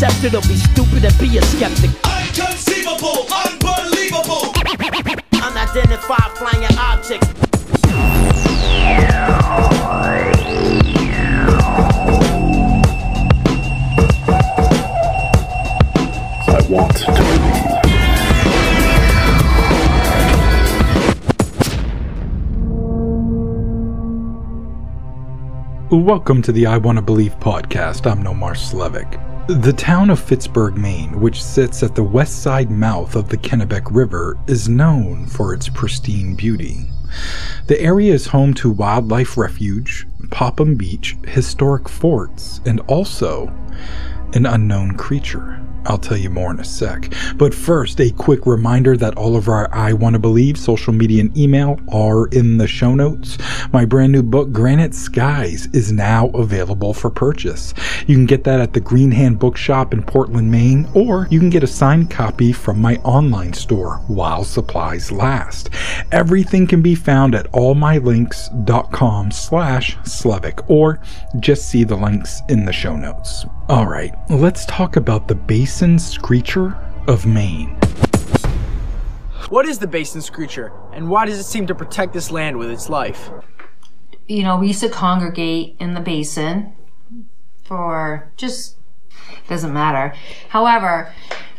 can accept it or be stupid and be a skeptic. Inconceivable, unbelievable. Unidentified flying objects. I want to believe. Welcome to the I Want to Believe podcast. I'm Nomar Slevik. The town of Phippsburg, Maine, which sits at the west side mouth of the Kennebec River, is known for its pristine beauty. The area is home to wildlife refuge, Popham Beach, historic forts, and also an unknown creature. I'll tell you more in a sec. But first, a quick reminder that all of our I Want to Believe social media and email are in the show notes. My brand new book, Granite Skies, is now available for purchase. You can get that at the Green Hand Bookshop in Portland, Maine, or you can get a signed copy from my online store while supplies last. Everything can be found at allmylinks.com slash Slevik, or just see the links in the show notes. All right, let's talk about the basin screecher of Maine. What is the basin screecher, and why does it seem to protect this land with its life? you know, we used to congregate in the basin for just doesn't matter. However,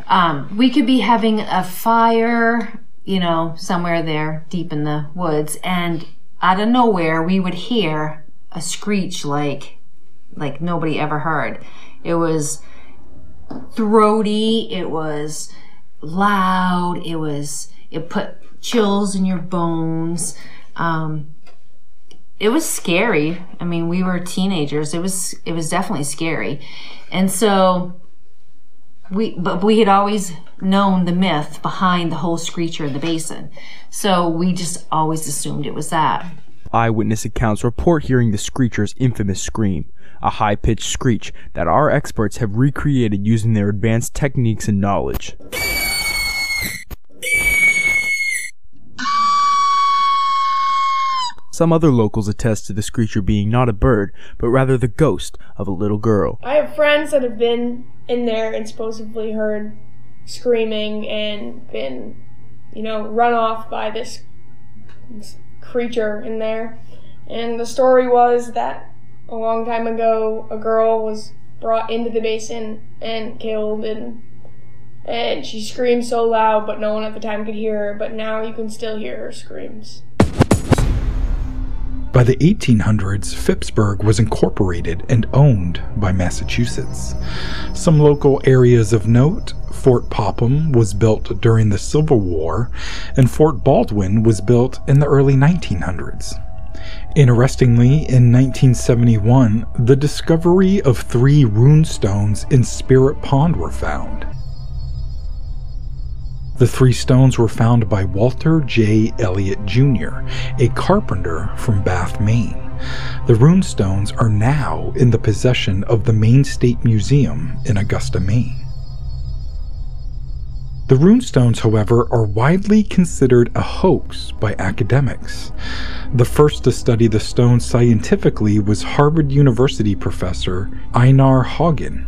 um, we could be having a fire, you know, somewhere there deep in the woods, and out of nowhere we would hear a screech like like nobody ever heard. It was throaty. It was loud. It was it put chills in your bones. Um, it was scary. I mean, we were teenagers. It was it was definitely scary, and so we but we had always known the myth behind the whole screecher in the basin, so we just always assumed it was that. Eyewitness accounts report hearing the screecher's infamous scream, a high pitched screech that our experts have recreated using their advanced techniques and knowledge. Some other locals attest to the screecher being not a bird, but rather the ghost of a little girl. I have friends that have been in there and supposedly heard screaming and been, you know, run off by this creature in there. And the story was that a long time ago, a girl was brought into the basin and killed, and and she screamed so loud, but no one at the time could hear her. But now you can still hear her screams. By the 1800s, Phippsburg was incorporated and owned by Massachusetts. Some local areas of note Fort Popham was built during the Civil War, and Fort Baldwin was built in the early 1900s. Interestingly, in 1971, the discovery of three rune stones in Spirit Pond were found. The three stones were found by Walter J. Elliott Jr., a carpenter from Bath, Maine. The rune stones are now in the possession of the Maine State Museum in Augusta, Maine. The runestones, however, are widely considered a hoax by academics. The first to study the stones scientifically was Harvard University professor Einar Haugen.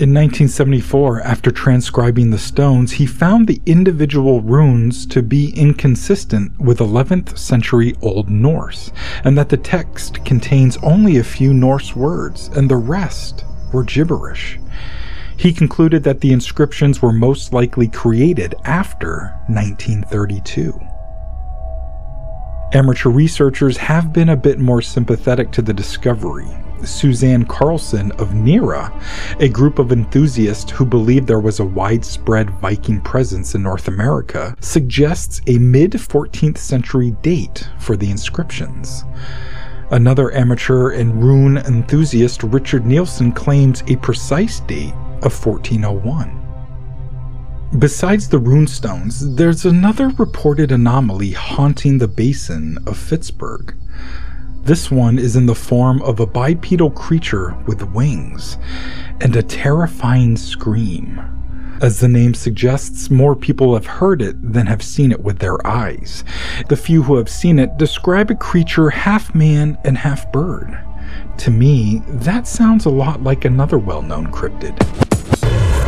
In 1974, after transcribing the stones, he found the individual runes to be inconsistent with 11th century Old Norse, and that the text contains only a few Norse words, and the rest were gibberish. He concluded that the inscriptions were most likely created after 1932. Amateur researchers have been a bit more sympathetic to the discovery. Suzanne Carlson of NERA, a group of enthusiasts who believe there was a widespread Viking presence in North America, suggests a mid 14th century date for the inscriptions. Another amateur and rune enthusiast, Richard Nielsen, claims a precise date of 1401. Besides the runestones, there's another reported anomaly haunting the basin of Phippsburg. This one is in the form of a bipedal creature with wings and a terrifying scream. As the name suggests, more people have heard it than have seen it with their eyes. The few who have seen it describe a creature half man and half bird. To me, that sounds a lot like another well known cryptid.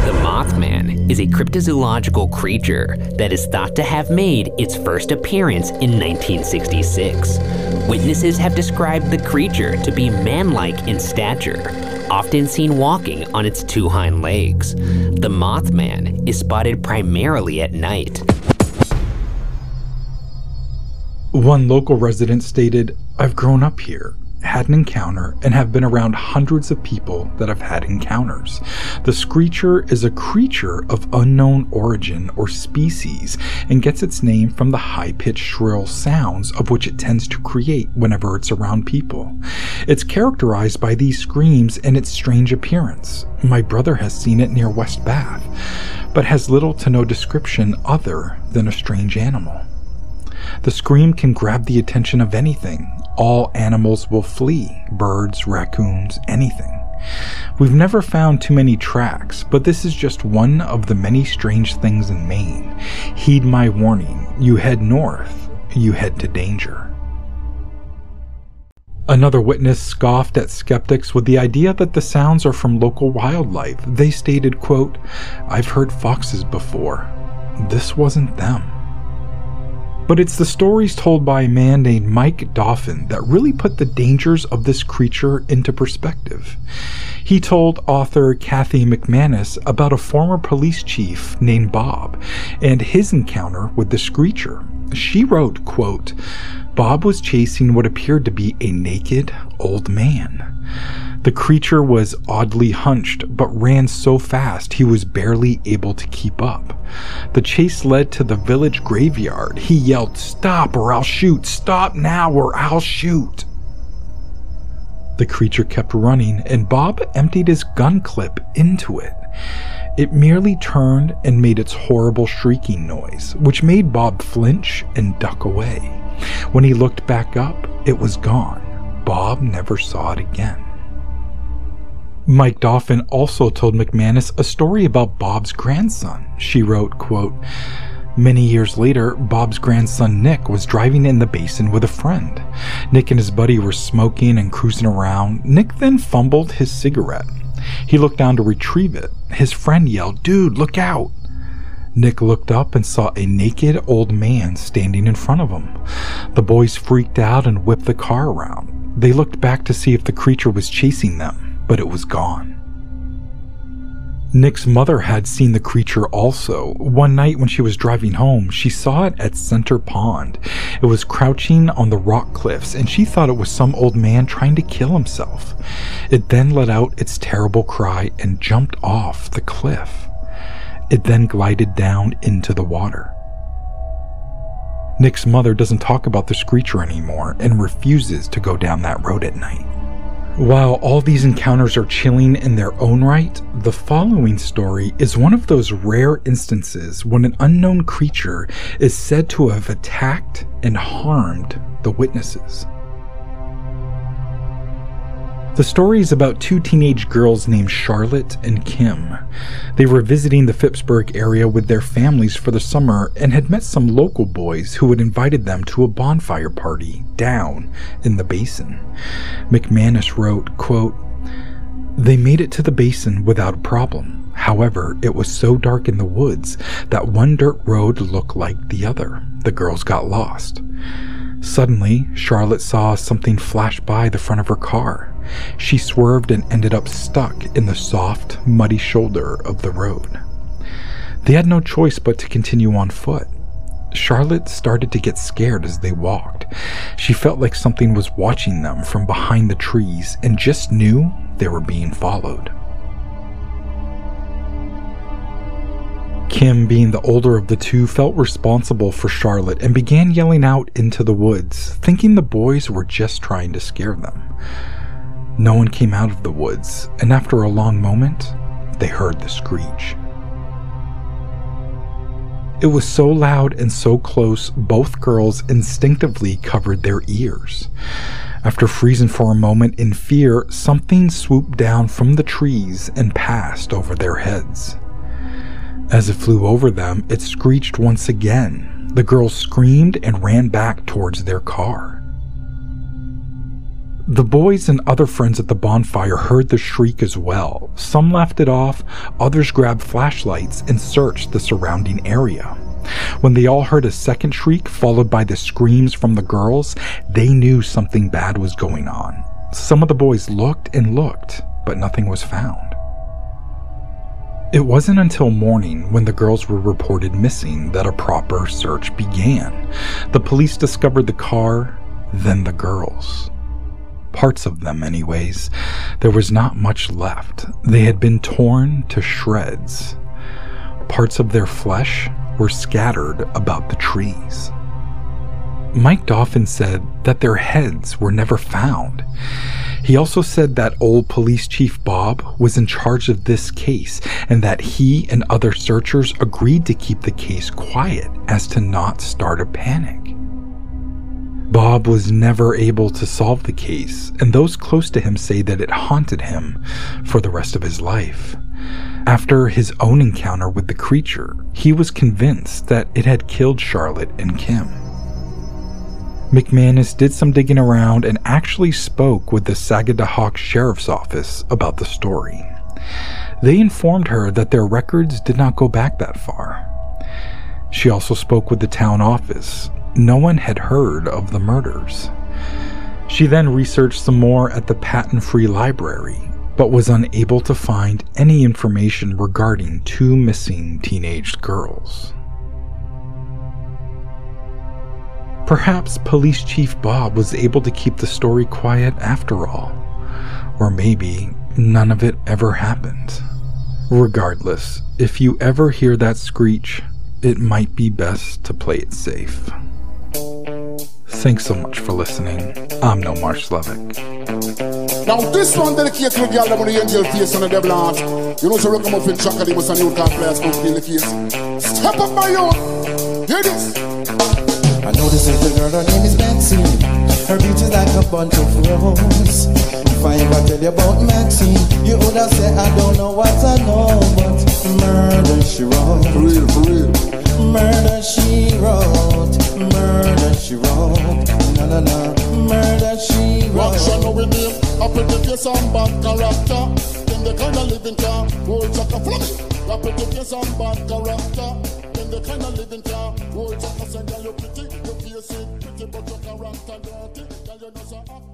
The Mothman is a cryptozoological creature that is thought to have made its first appearance in 1966. Witnesses have described the creature to be man-like in stature, often seen walking on its two hind legs. The Mothman is spotted primarily at night. One local resident stated, I've grown up here, had an encounter, and have been around hundreds of people that have had encounters. The screecher is a creature of unknown origin or species and gets its name from the high pitched shrill sounds of which it tends to create whenever it's around people. It's characterized by these screams and its strange appearance. My brother has seen it near West Bath, but has little to no description other than a strange animal. The scream can grab the attention of anything. All animals will flee birds, raccoons, anything. We've never found too many tracks, but this is just one of the many strange things in Maine. Heed my warning you head north, you head to danger. Another witness scoffed at skeptics with the idea that the sounds are from local wildlife. They stated, quote, I've heard foxes before. This wasn't them. But it's the stories told by a man named Mike Dauphin that really put the dangers of this creature into perspective. He told author Kathy McManus about a former police chief named Bob and his encounter with the screecher. She wrote, quote, Bob was chasing what appeared to be a naked old man. The creature was oddly hunched, but ran so fast he was barely able to keep up. The chase led to the village graveyard. He yelled, Stop or I'll shoot! Stop now or I'll shoot! The creature kept running, and Bob emptied his gun clip into it. It merely turned and made its horrible shrieking noise, which made Bob flinch and duck away. When he looked back up, it was gone. Bob never saw it again. Mike Dauphin also told McManus a story about Bob's grandson. She wrote, quote, Many years later, Bob's grandson Nick was driving in the basin with a friend. Nick and his buddy were smoking and cruising around. Nick then fumbled his cigarette. He looked down to retrieve it. His friend yelled, Dude, look out! Nick looked up and saw a naked old man standing in front of him. The boys freaked out and whipped the car around. They looked back to see if the creature was chasing them but it was gone. Nick's mother had seen the creature also. One night when she was driving home, she saw it at Center Pond. It was crouching on the rock cliffs, and she thought it was some old man trying to kill himself. It then let out its terrible cry and jumped off the cliff. It then glided down into the water. Nick's mother doesn't talk about the screecher anymore and refuses to go down that road at night. While all these encounters are chilling in their own right, the following story is one of those rare instances when an unknown creature is said to have attacked and harmed the witnesses. The story is about two teenage girls named Charlotte and Kim. They were visiting the Phippsburg area with their families for the summer and had met some local boys who had invited them to a bonfire party down in the basin. McManus wrote, quote, They made it to the basin without a problem. However, it was so dark in the woods that one dirt road looked like the other. The girls got lost. Suddenly, Charlotte saw something flash by the front of her car. She swerved and ended up stuck in the soft, muddy shoulder of the road. They had no choice but to continue on foot. Charlotte started to get scared as they walked. She felt like something was watching them from behind the trees and just knew they were being followed. Kim, being the older of the two, felt responsible for Charlotte and began yelling out into the woods, thinking the boys were just trying to scare them. No one came out of the woods, and after a long moment, they heard the screech. It was so loud and so close, both girls instinctively covered their ears. After freezing for a moment in fear, something swooped down from the trees and passed over their heads. As it flew over them, it screeched once again. The girls screamed and ran back towards their car. The boys and other friends at the bonfire heard the shriek as well. Some laughed it off, others grabbed flashlights and searched the surrounding area. When they all heard a second shriek, followed by the screams from the girls, they knew something bad was going on. Some of the boys looked and looked, but nothing was found. It wasn't until morning when the girls were reported missing that a proper search began. The police discovered the car, then the girls. Parts of them, anyways. There was not much left. They had been torn to shreds. Parts of their flesh were scattered about the trees. Mike Dauphin said that their heads were never found. He also said that old police chief Bob was in charge of this case and that he and other searchers agreed to keep the case quiet as to not start a panic. Bob was never able to solve the case, and those close to him say that it haunted him for the rest of his life. After his own encounter with the creature, he was convinced that it had killed Charlotte and Kim. McManus did some digging around and actually spoke with the Sagadahoc Sheriff's Office about the story. They informed her that their records did not go back that far. She also spoke with the town office. No one had heard of the murders. She then researched some more at the Patten Free Library, but was unable to find any information regarding two missing teenage girls. Perhaps Police Chief Bob was able to keep the story quiet after all. Or maybe none of it ever happened. Regardless, if you ever hear that screech, it might be best to play it safe. Thanks so much for listening. I'm Nomar Slevik. Now this one dedicated to the girl that with the angel face and the devil heart. You know, so we come up in track of the most new car players come feel the case. Step up my youth. Hear this. I know this little girl, her name is Maxine. Her beauty's like a bunch of roses. If I ever tell you about Maxine, you would have said I don't know what I know, but murder she wrote. For real, for real. Murder she Na na. Murder she wrote. Action no with name. Up in the face and bad character. In the kind of living car. Whole chaka follow me. Up in the face and bad character. In the kind of living car. Whole chaka say girl you pretty. You face it pretty but your character dirty. Girl you know so.